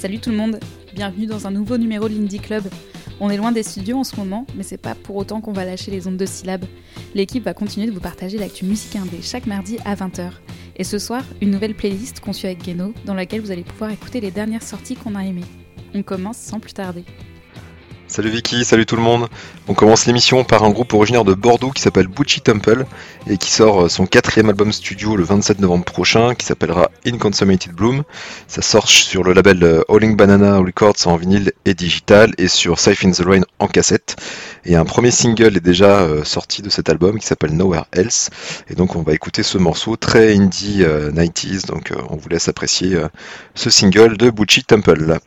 Salut tout le monde, bienvenue dans un nouveau numéro de l'Indie Club. On est loin des studios en ce moment, mais c'est pas pour autant qu'on va lâcher les ondes de syllabes. L'équipe va continuer de vous partager l'actu musique indé chaque mardi à 20h. Et ce soir, une nouvelle playlist conçue avec Geno, dans laquelle vous allez pouvoir écouter les dernières sorties qu'on a aimées. On commence sans plus tarder. Salut Vicky, salut tout le monde. On commence l'émission par un groupe originaire de Bordeaux qui s'appelle Bucci Temple et qui sort euh, son quatrième album studio le 27 novembre prochain qui s'appellera Inconsummated Bloom. Ça sort sur le label euh, Howling Banana Records en vinyle et digital et sur Safe in the Rain en cassette. Et un premier single est déjà euh, sorti de cet album qui s'appelle Nowhere Else. Et donc on va écouter ce morceau très indie 90s. Donc on vous laisse apprécier ce single de Bucci Temple.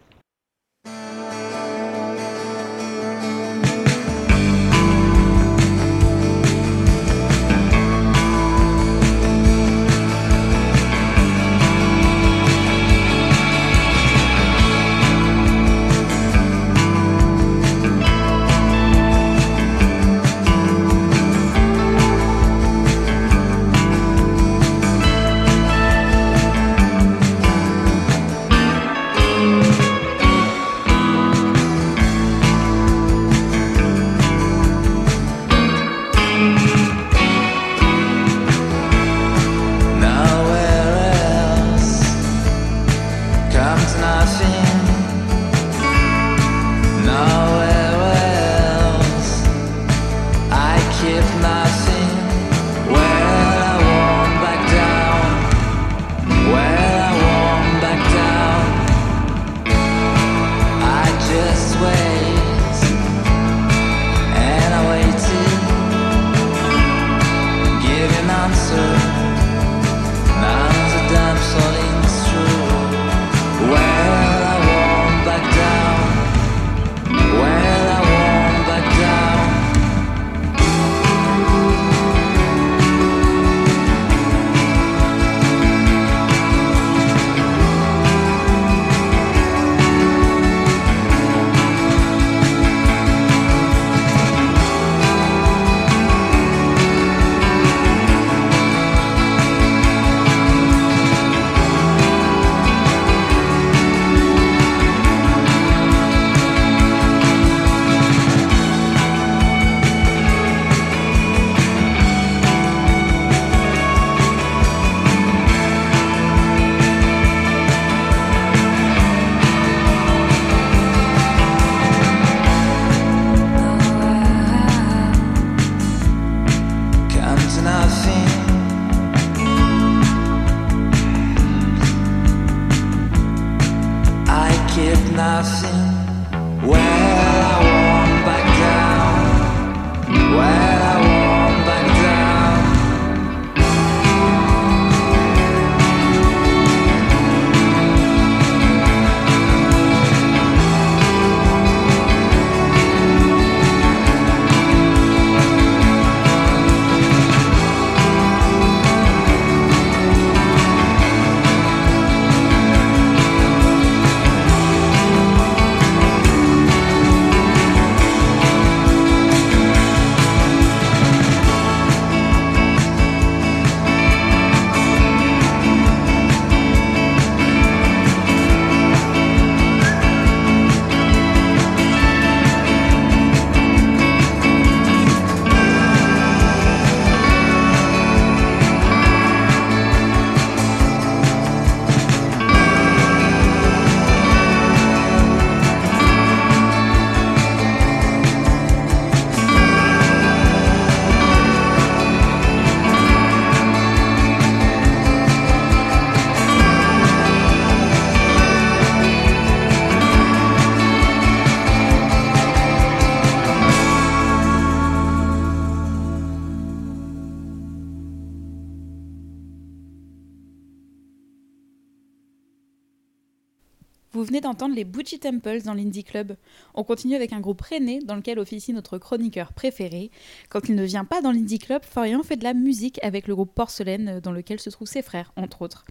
D'entendre les Butchie Temples dans l'Indie Club. On continue avec un groupe rennais dans lequel officie notre chroniqueur préféré. Quand il ne vient pas dans l'Indie Club, Florian fait de la musique avec le groupe Porcelaine dans lequel se trouvent ses frères, entre autres.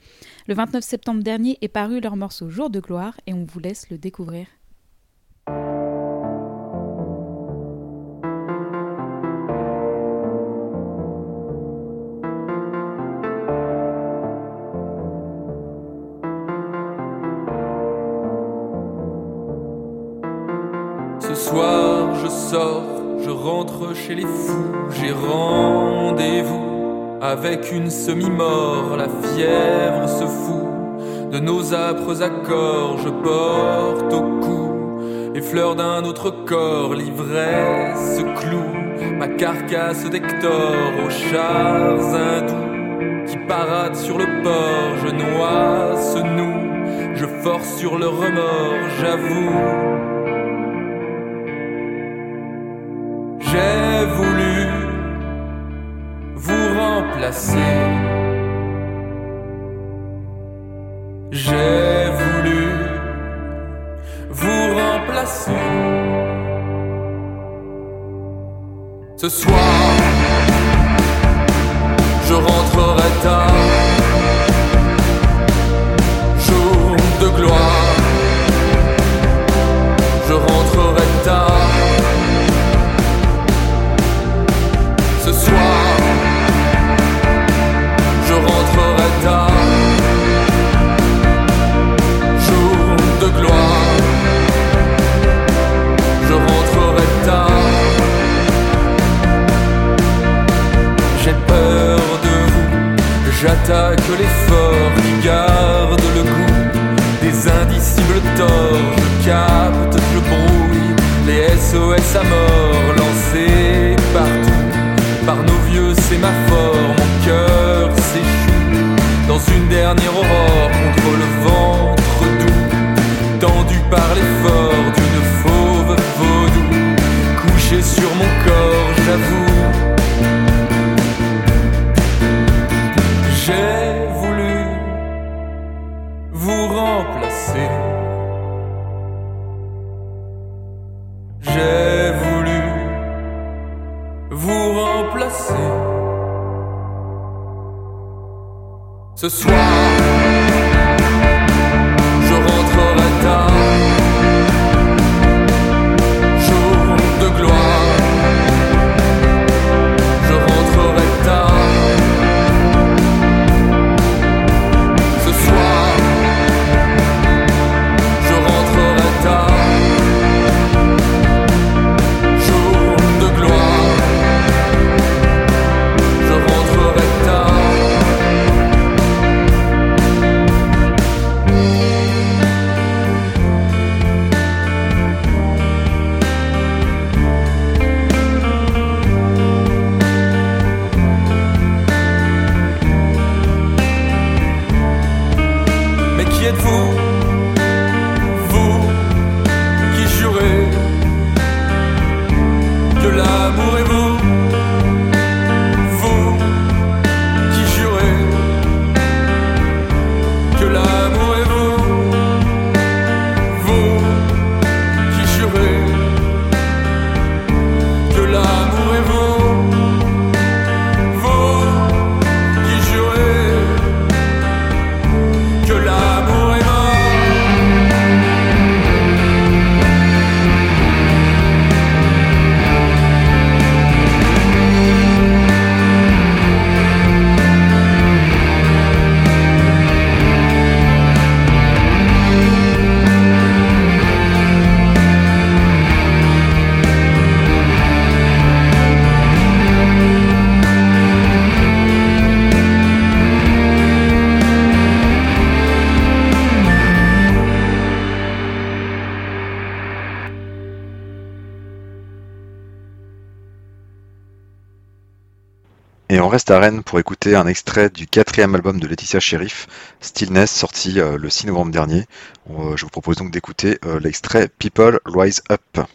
Le 29 septembre dernier est paru leur morceau Jour de gloire et on vous laisse le découvrir. Les fous, j'ai rendez-vous avec une semi-mort, la fièvre se fout de nos âpres accords, je porte au cou les fleurs d'un autre corps, l'ivresse cloue ma carcasse d'Hector. Aux chars hindous qui paradent sur le port, je noie ce nous, je force sur le remords, j'avoue. Vous j'attaque l'effort qui garde le goût des indicibles torts. Je capte, je brouille les SOS à mort lancés partout par nos vieux sémaphores. Mon cœur s'échoue dans une dernière aurore contre le ventre doux, tendu par l'effort d'une fauve vaudou, couché sur mon corps, j'avoue. Ce soir, reste à Rennes pour écouter un extrait du quatrième album de Laetitia Sheriff, Stillness, sorti euh, le 6 novembre dernier. Euh, je vous propose donc d'écouter euh, l'extrait People Rise Up.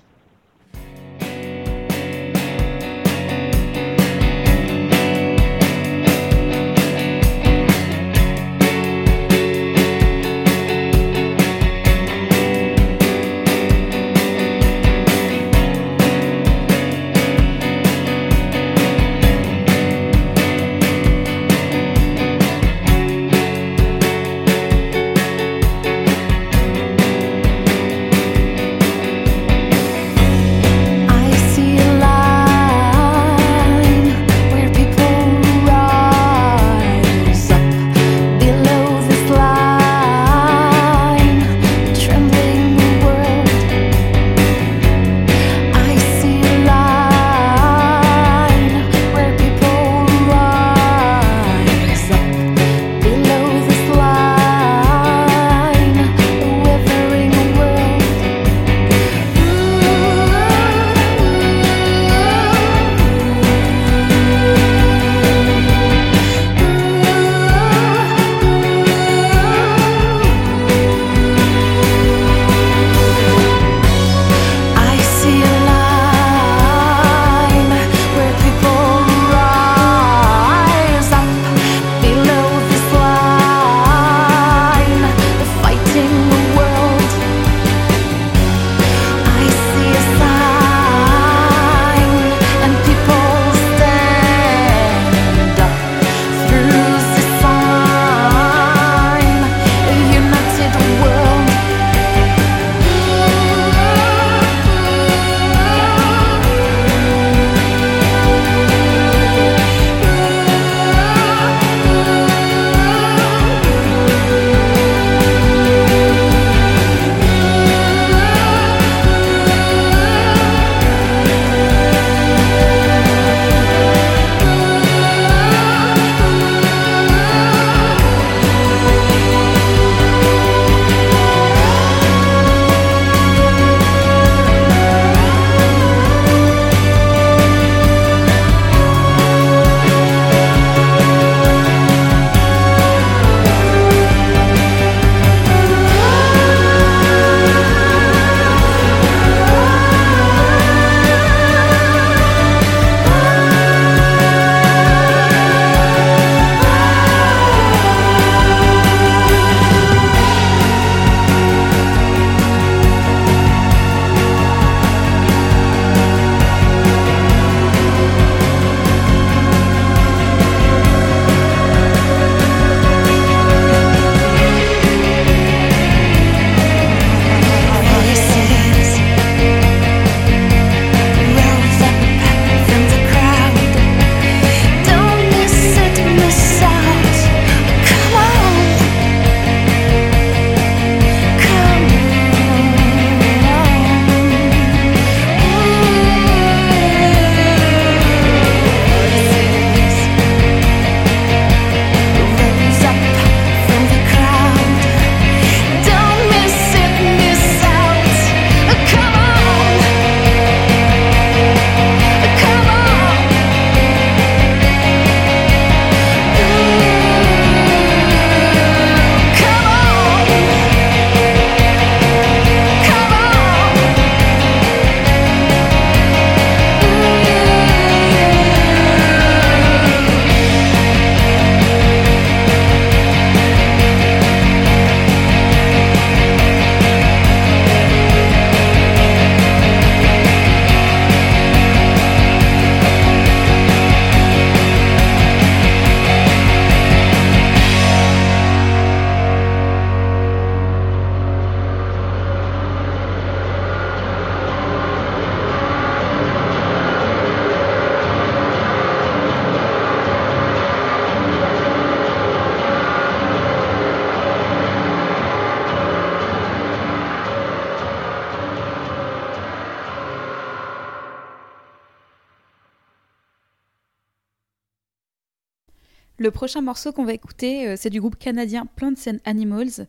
Prochain morceau qu'on va écouter, euh, c'est du groupe canadien Plants and Animals.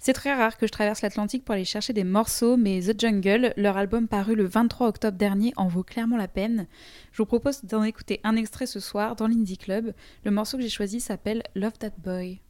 C'est très rare que je traverse l'Atlantique pour aller chercher des morceaux, mais The Jungle, leur album paru le 23 octobre dernier, en vaut clairement la peine. Je vous propose d'en écouter un extrait ce soir dans l'Indie Club. Le morceau que j'ai choisi s'appelle Love That Boy.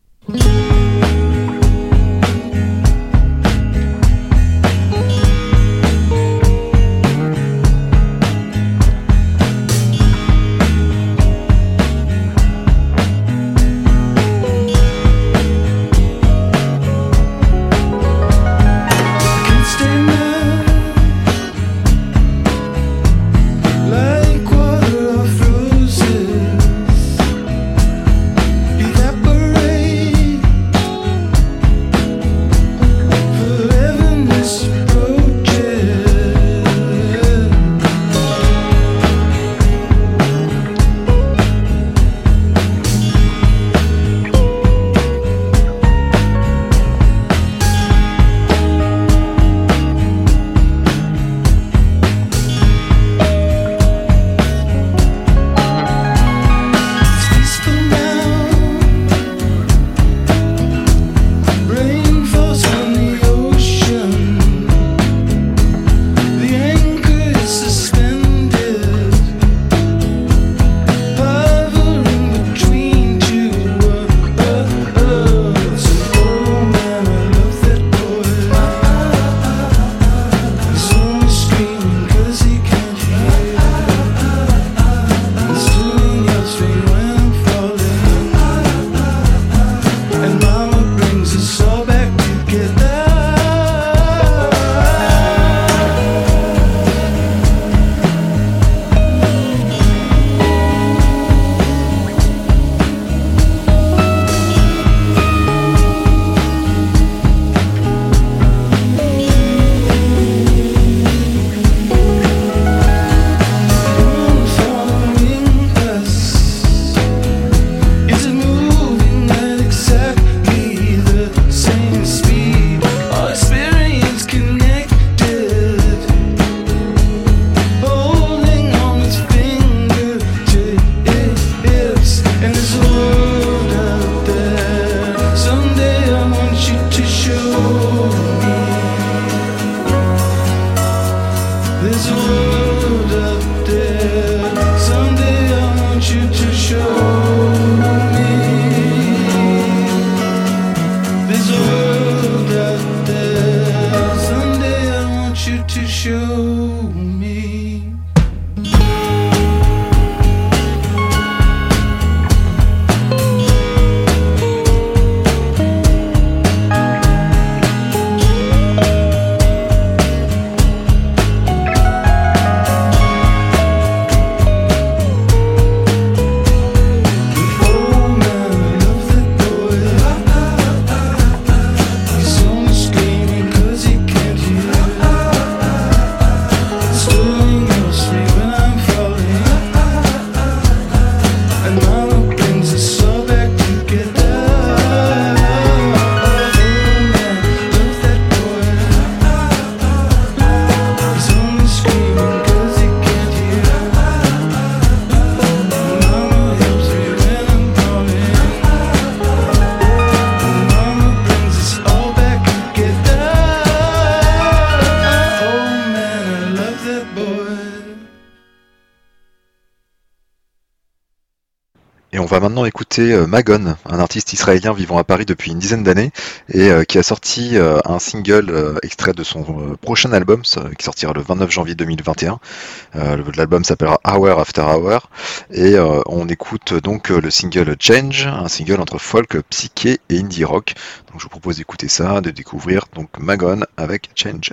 Euh, Magon, un artiste israélien vivant à Paris depuis une dizaine d'années et euh, qui a sorti euh, un single extrait de son prochain album qui sortira le 29 janvier 2021. L'album s'appellera Hour After Hour et on écoute donc le single Change, un single entre folk, psyché et indie rock. Donc je vous propose d'écouter ça, de découvrir donc Magon avec Change.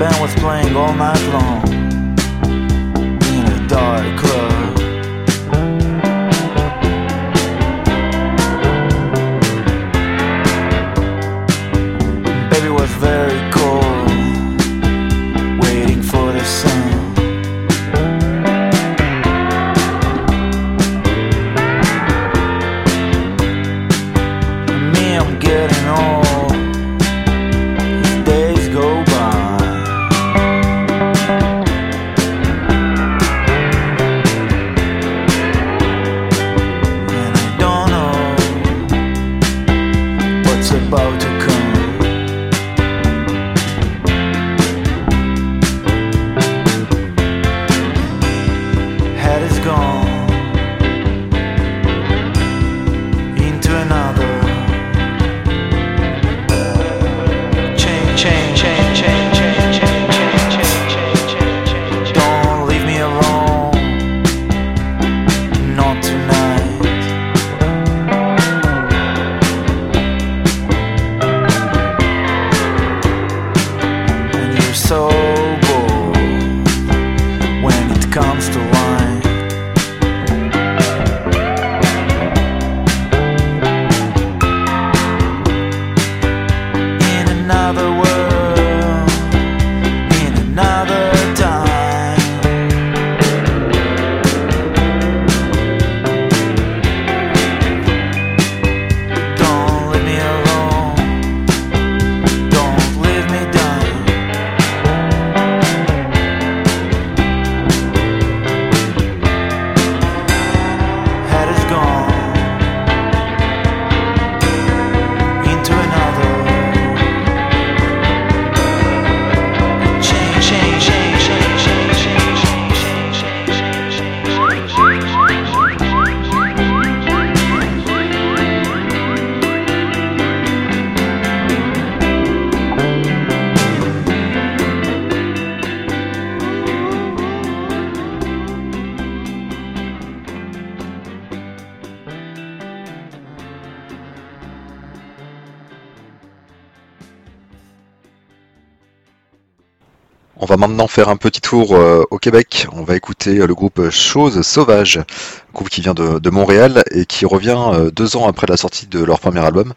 Band was playing all night long. In a dark maintenant faire un petit tour au Québec. On va écouter le groupe Chose Sauvage, groupe qui vient de, Montréal et qui revient deux ans après la sortie de leur premier album.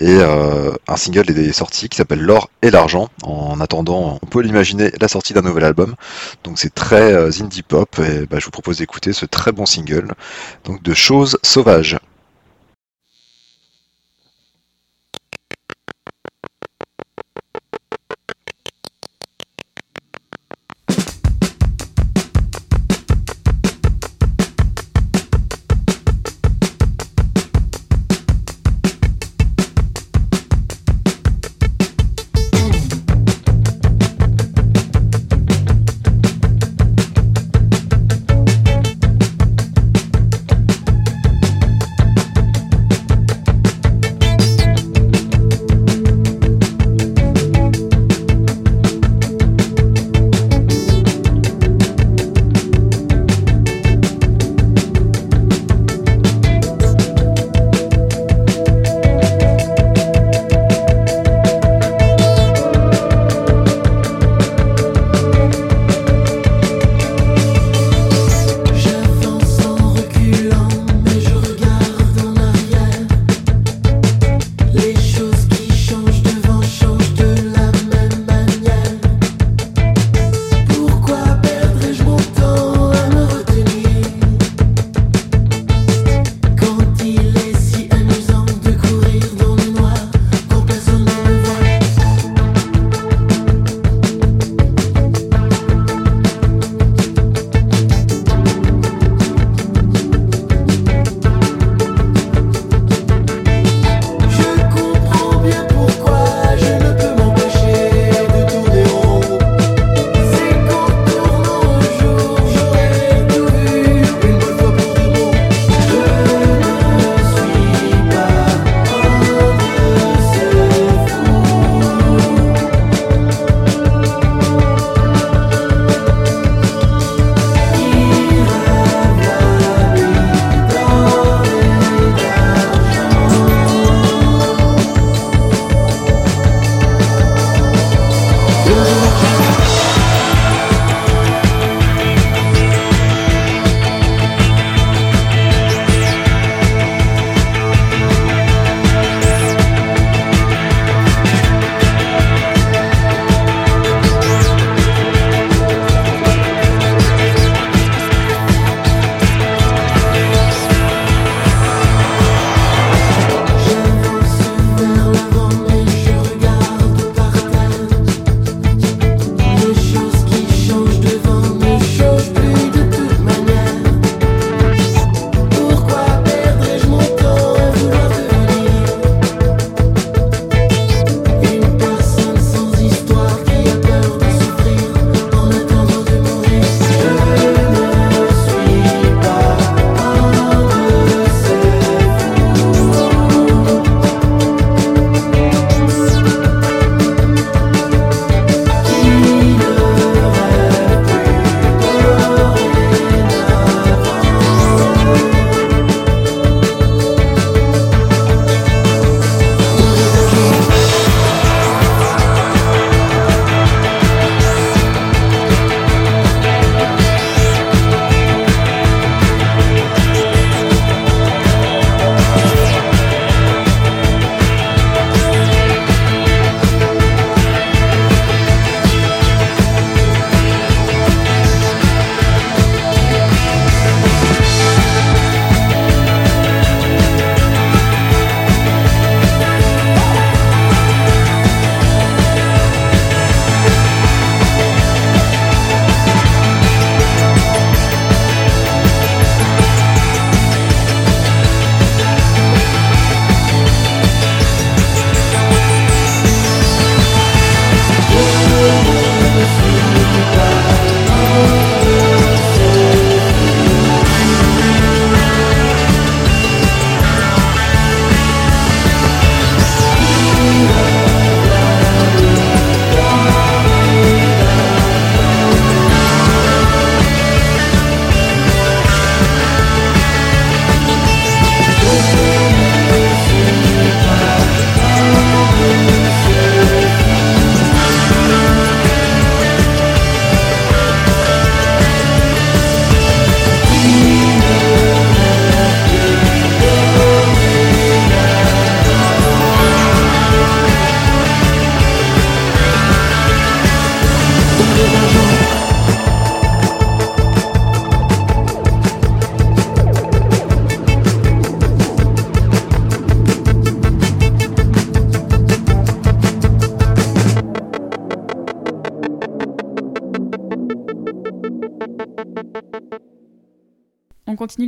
Et un single est sorti qui s'appelle L'or et l'argent. En attendant, on peut l'imaginer, la sortie d'un nouvel album. Donc c'est très indie pop et bah, je vous propose d'écouter ce très bon single donc de Chose Sauvage.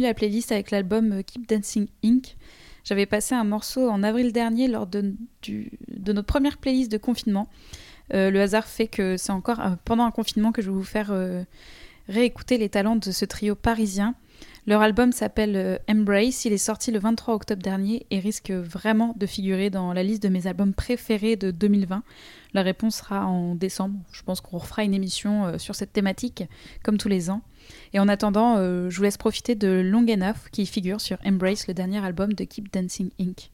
La playlist avec l'album Keep Dancing Inc. J'avais passé un morceau en avril dernier lors de, notre première playlist de confinement. le hasard fait que c'est encore pendant un confinement que je vais vous faire réécouter les talents de ce trio parisien. Leur album s'appelle euh, Embrace, il est sorti le 23 octobre dernier et risque vraiment de figurer dans la liste de mes albums préférés de 2020. La réponse sera en décembre, je pense qu'on refera une émission euh, sur cette thématique comme tous les ans. Et en attendant, euh, je vous laisse profiter de Long Enough qui figure sur Embrace, le dernier album de Keep Dancing Inc.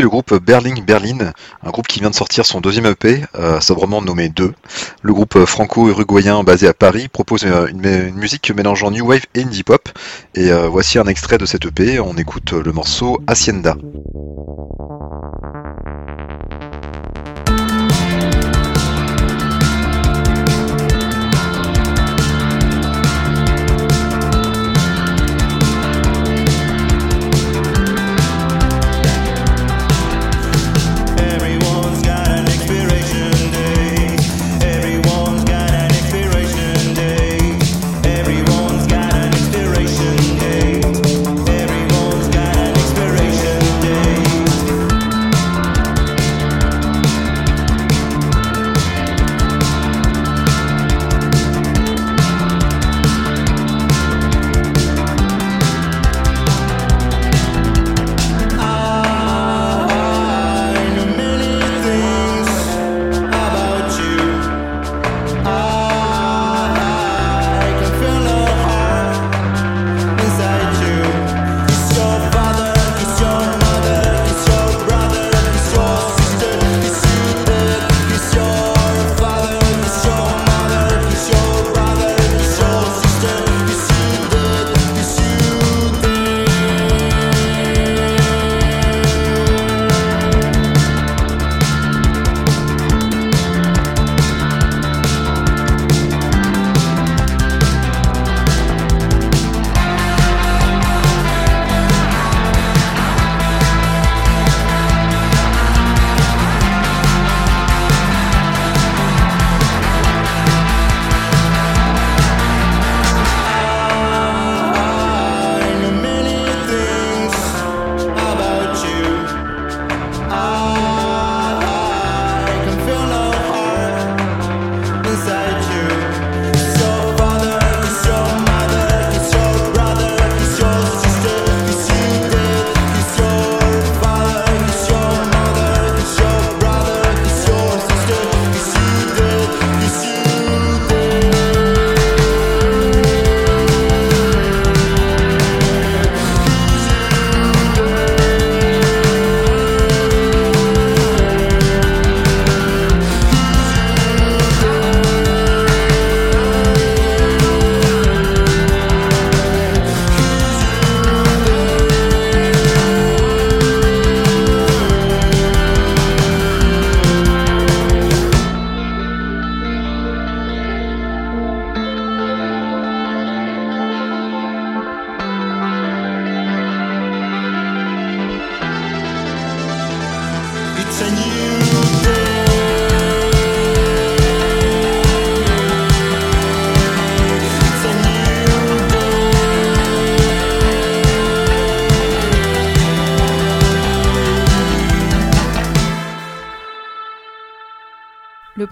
le groupe Berlin Berlin, un groupe qui vient de sortir son deuxième EP, euh, sobrement nommé 2. Le groupe franco-uruguayen basé à Paris propose euh, une, musique mélangeant new wave et indie pop. Et euh, voici un extrait de cet EP, on écoute le morceau Hacienda.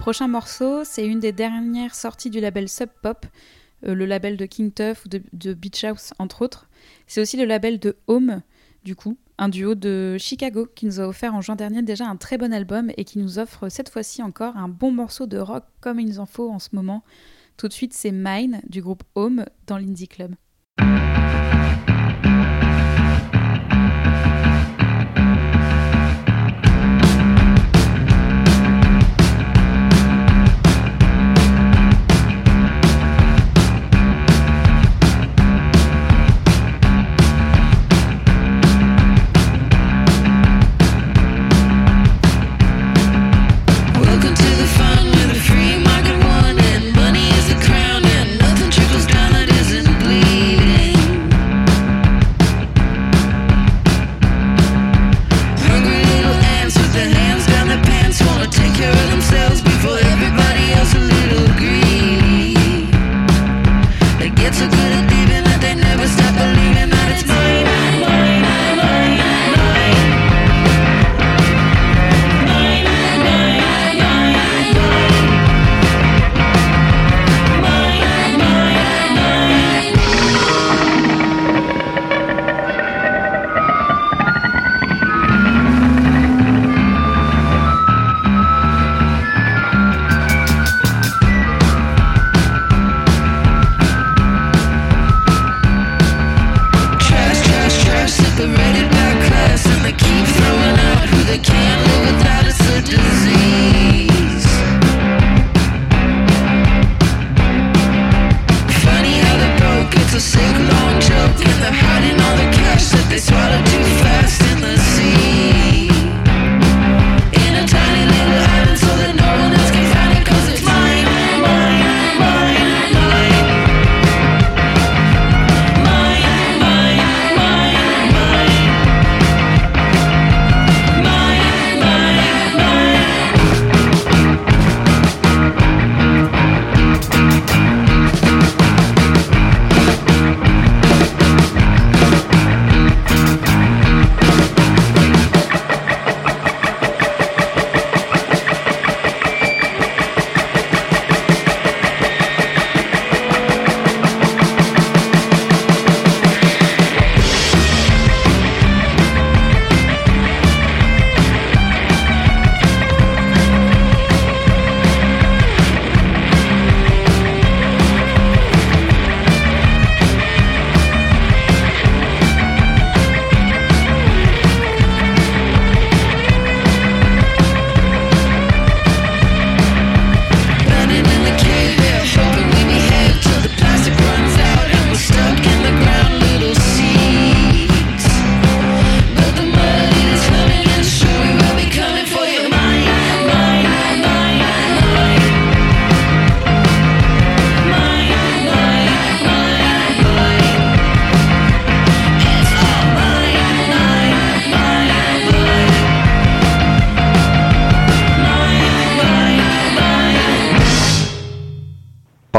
Prochain morceau, c'est une des dernières sorties du label Sub Pop, euh, le label de King Tuff ou de, Beach House entre autres. C'est aussi le label de Home, du coup, un duo de Chicago qui nous a offert en juin dernier déjà un très bon album et qui nous offre cette fois-ci encore un bon morceau de rock comme il nous en faut en ce moment. Tout de suite, c'est Mine du groupe Home dans l'Indie Club.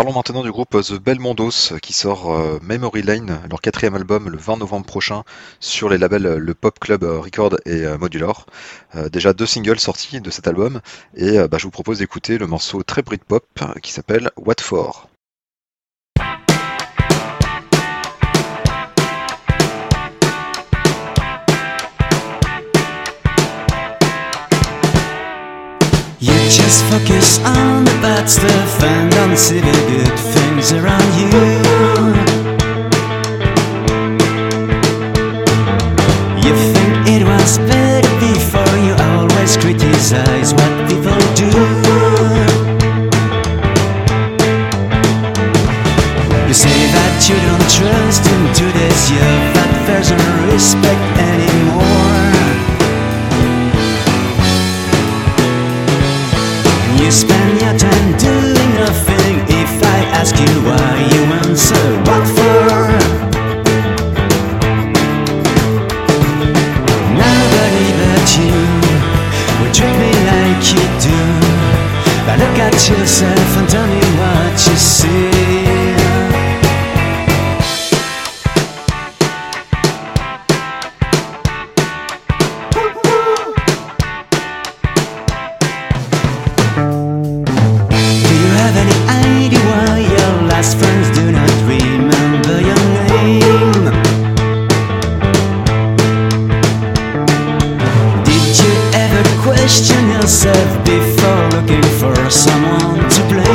Maintenant du groupe The Belmondos qui sort euh, Memory Lane, leur quatrième album, le 20 novembre prochain sur les labels euh, le Pop Club Record et euh, Modular. déjà deux singles sortis de cet album et bah, je vous propose d'écouter le morceau très Britpop qui s'appelle What For. Just focus on the bad stuff and don't see the good things around you. You think it was better before you always criticize what people do. You say that you don't trust into this, yeah, that there's no respect You spend your time doing nothing. If I ask you why, you answer what for. Nobody but you would treat me like you do. But look at yourself and tell me what you see. Have any idea why your last friends do not remember your name? Did you ever question yourself before looking for someone to blame?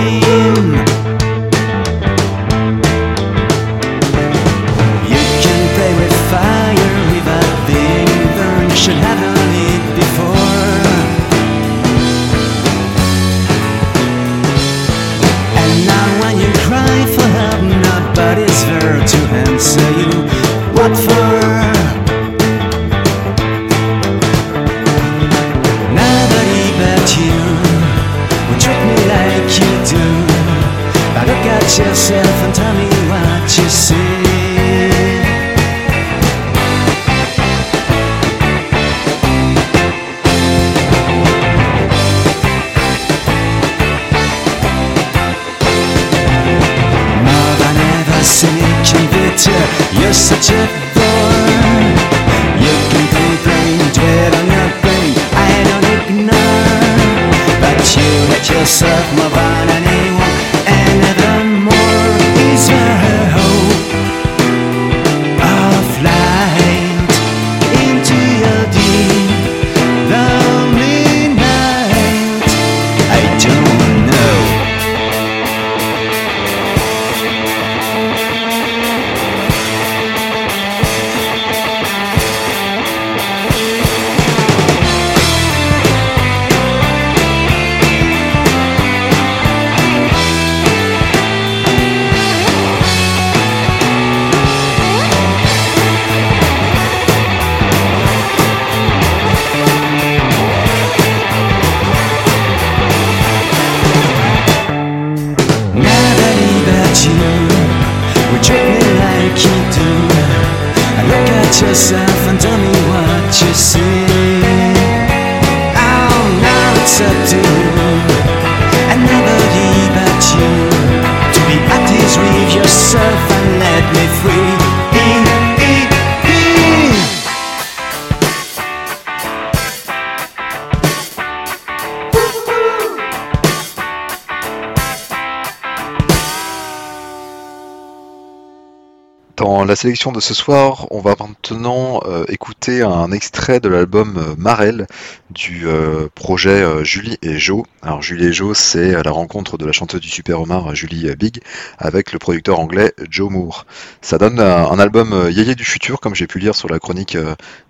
Sélection de ce soir, on va maintenant euh, écouter un extrait de l'album euh, Marel du euh, projet Julie et Joe. Alors Julie et Joe, c'est la rencontre de la chanteuse du Super Omar Julie Big avec le producteur anglais Joe Moore. Ça donne un, album yéyé du futur, comme j'ai pu lire sur la chronique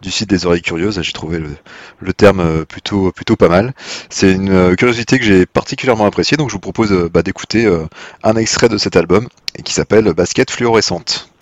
du site des oreilles curieuses. J'ai trouvé le, terme plutôt plutôt pas mal. C'est une curiosité que j'ai particulièrement appréciée, donc je vous propose bah, d'écouter un extrait de cet album qui s'appelle Basket fluorescente.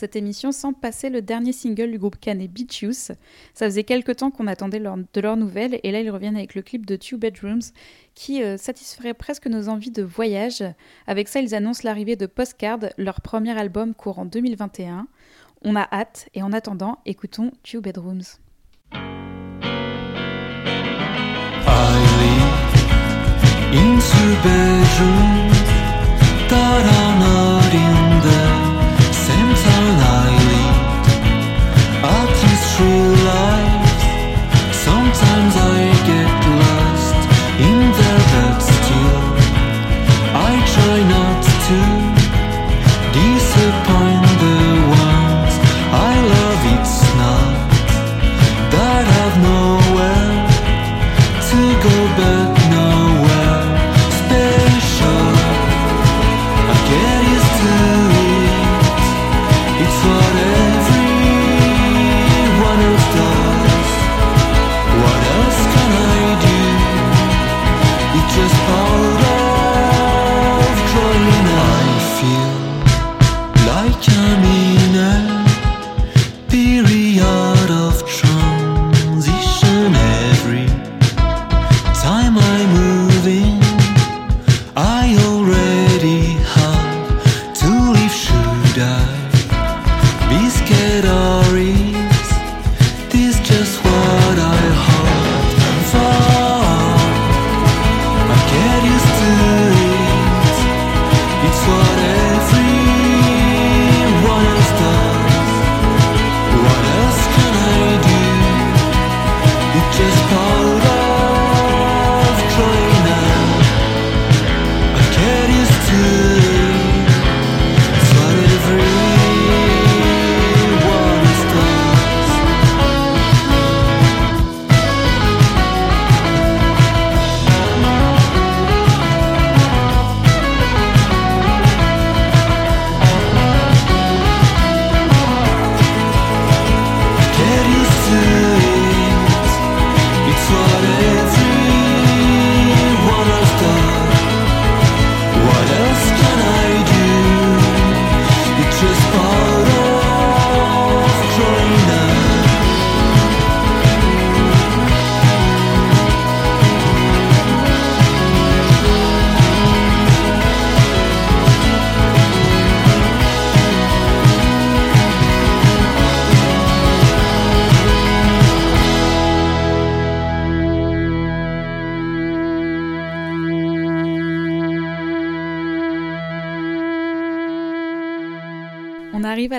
Cette émission sans passer le dernier single du groupe canet Beach Youth. Ça faisait quelques temps qu'on attendait de leurs nouvelles et là ils reviennent avec le clip de Two Bedrooms qui euh, satisferait presque nos envies de voyage. Avec ça, ils annoncent l'arrivée de Postcard, leur premier album courant 2021. On a hâte et en attendant, écoutons Two Bedrooms. Arrive à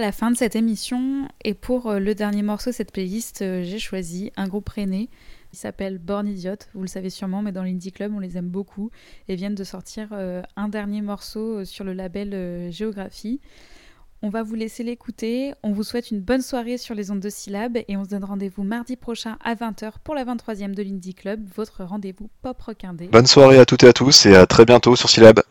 la fin de cette émission et pour euh, le dernier morceau de cette playlist, euh, j'ai choisi un groupe rennais. Il s'appelle Born Idiot, vous le savez sûrement, mais dans l'Indie Club, on les aime beaucoup et viennent de sortir euh, un dernier morceau sur le label Géographie. On va vous laisser l'écouter. On vous souhaite une bonne soirée sur les ondes de syllabes et on se donne rendez-vous mardi prochain à 20h pour la 23e de l'Indie Club, votre rendez-vous pop rockindé. Bonne soirée à toutes et à tous et à très bientôt sur syllabes.